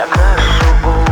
Я краю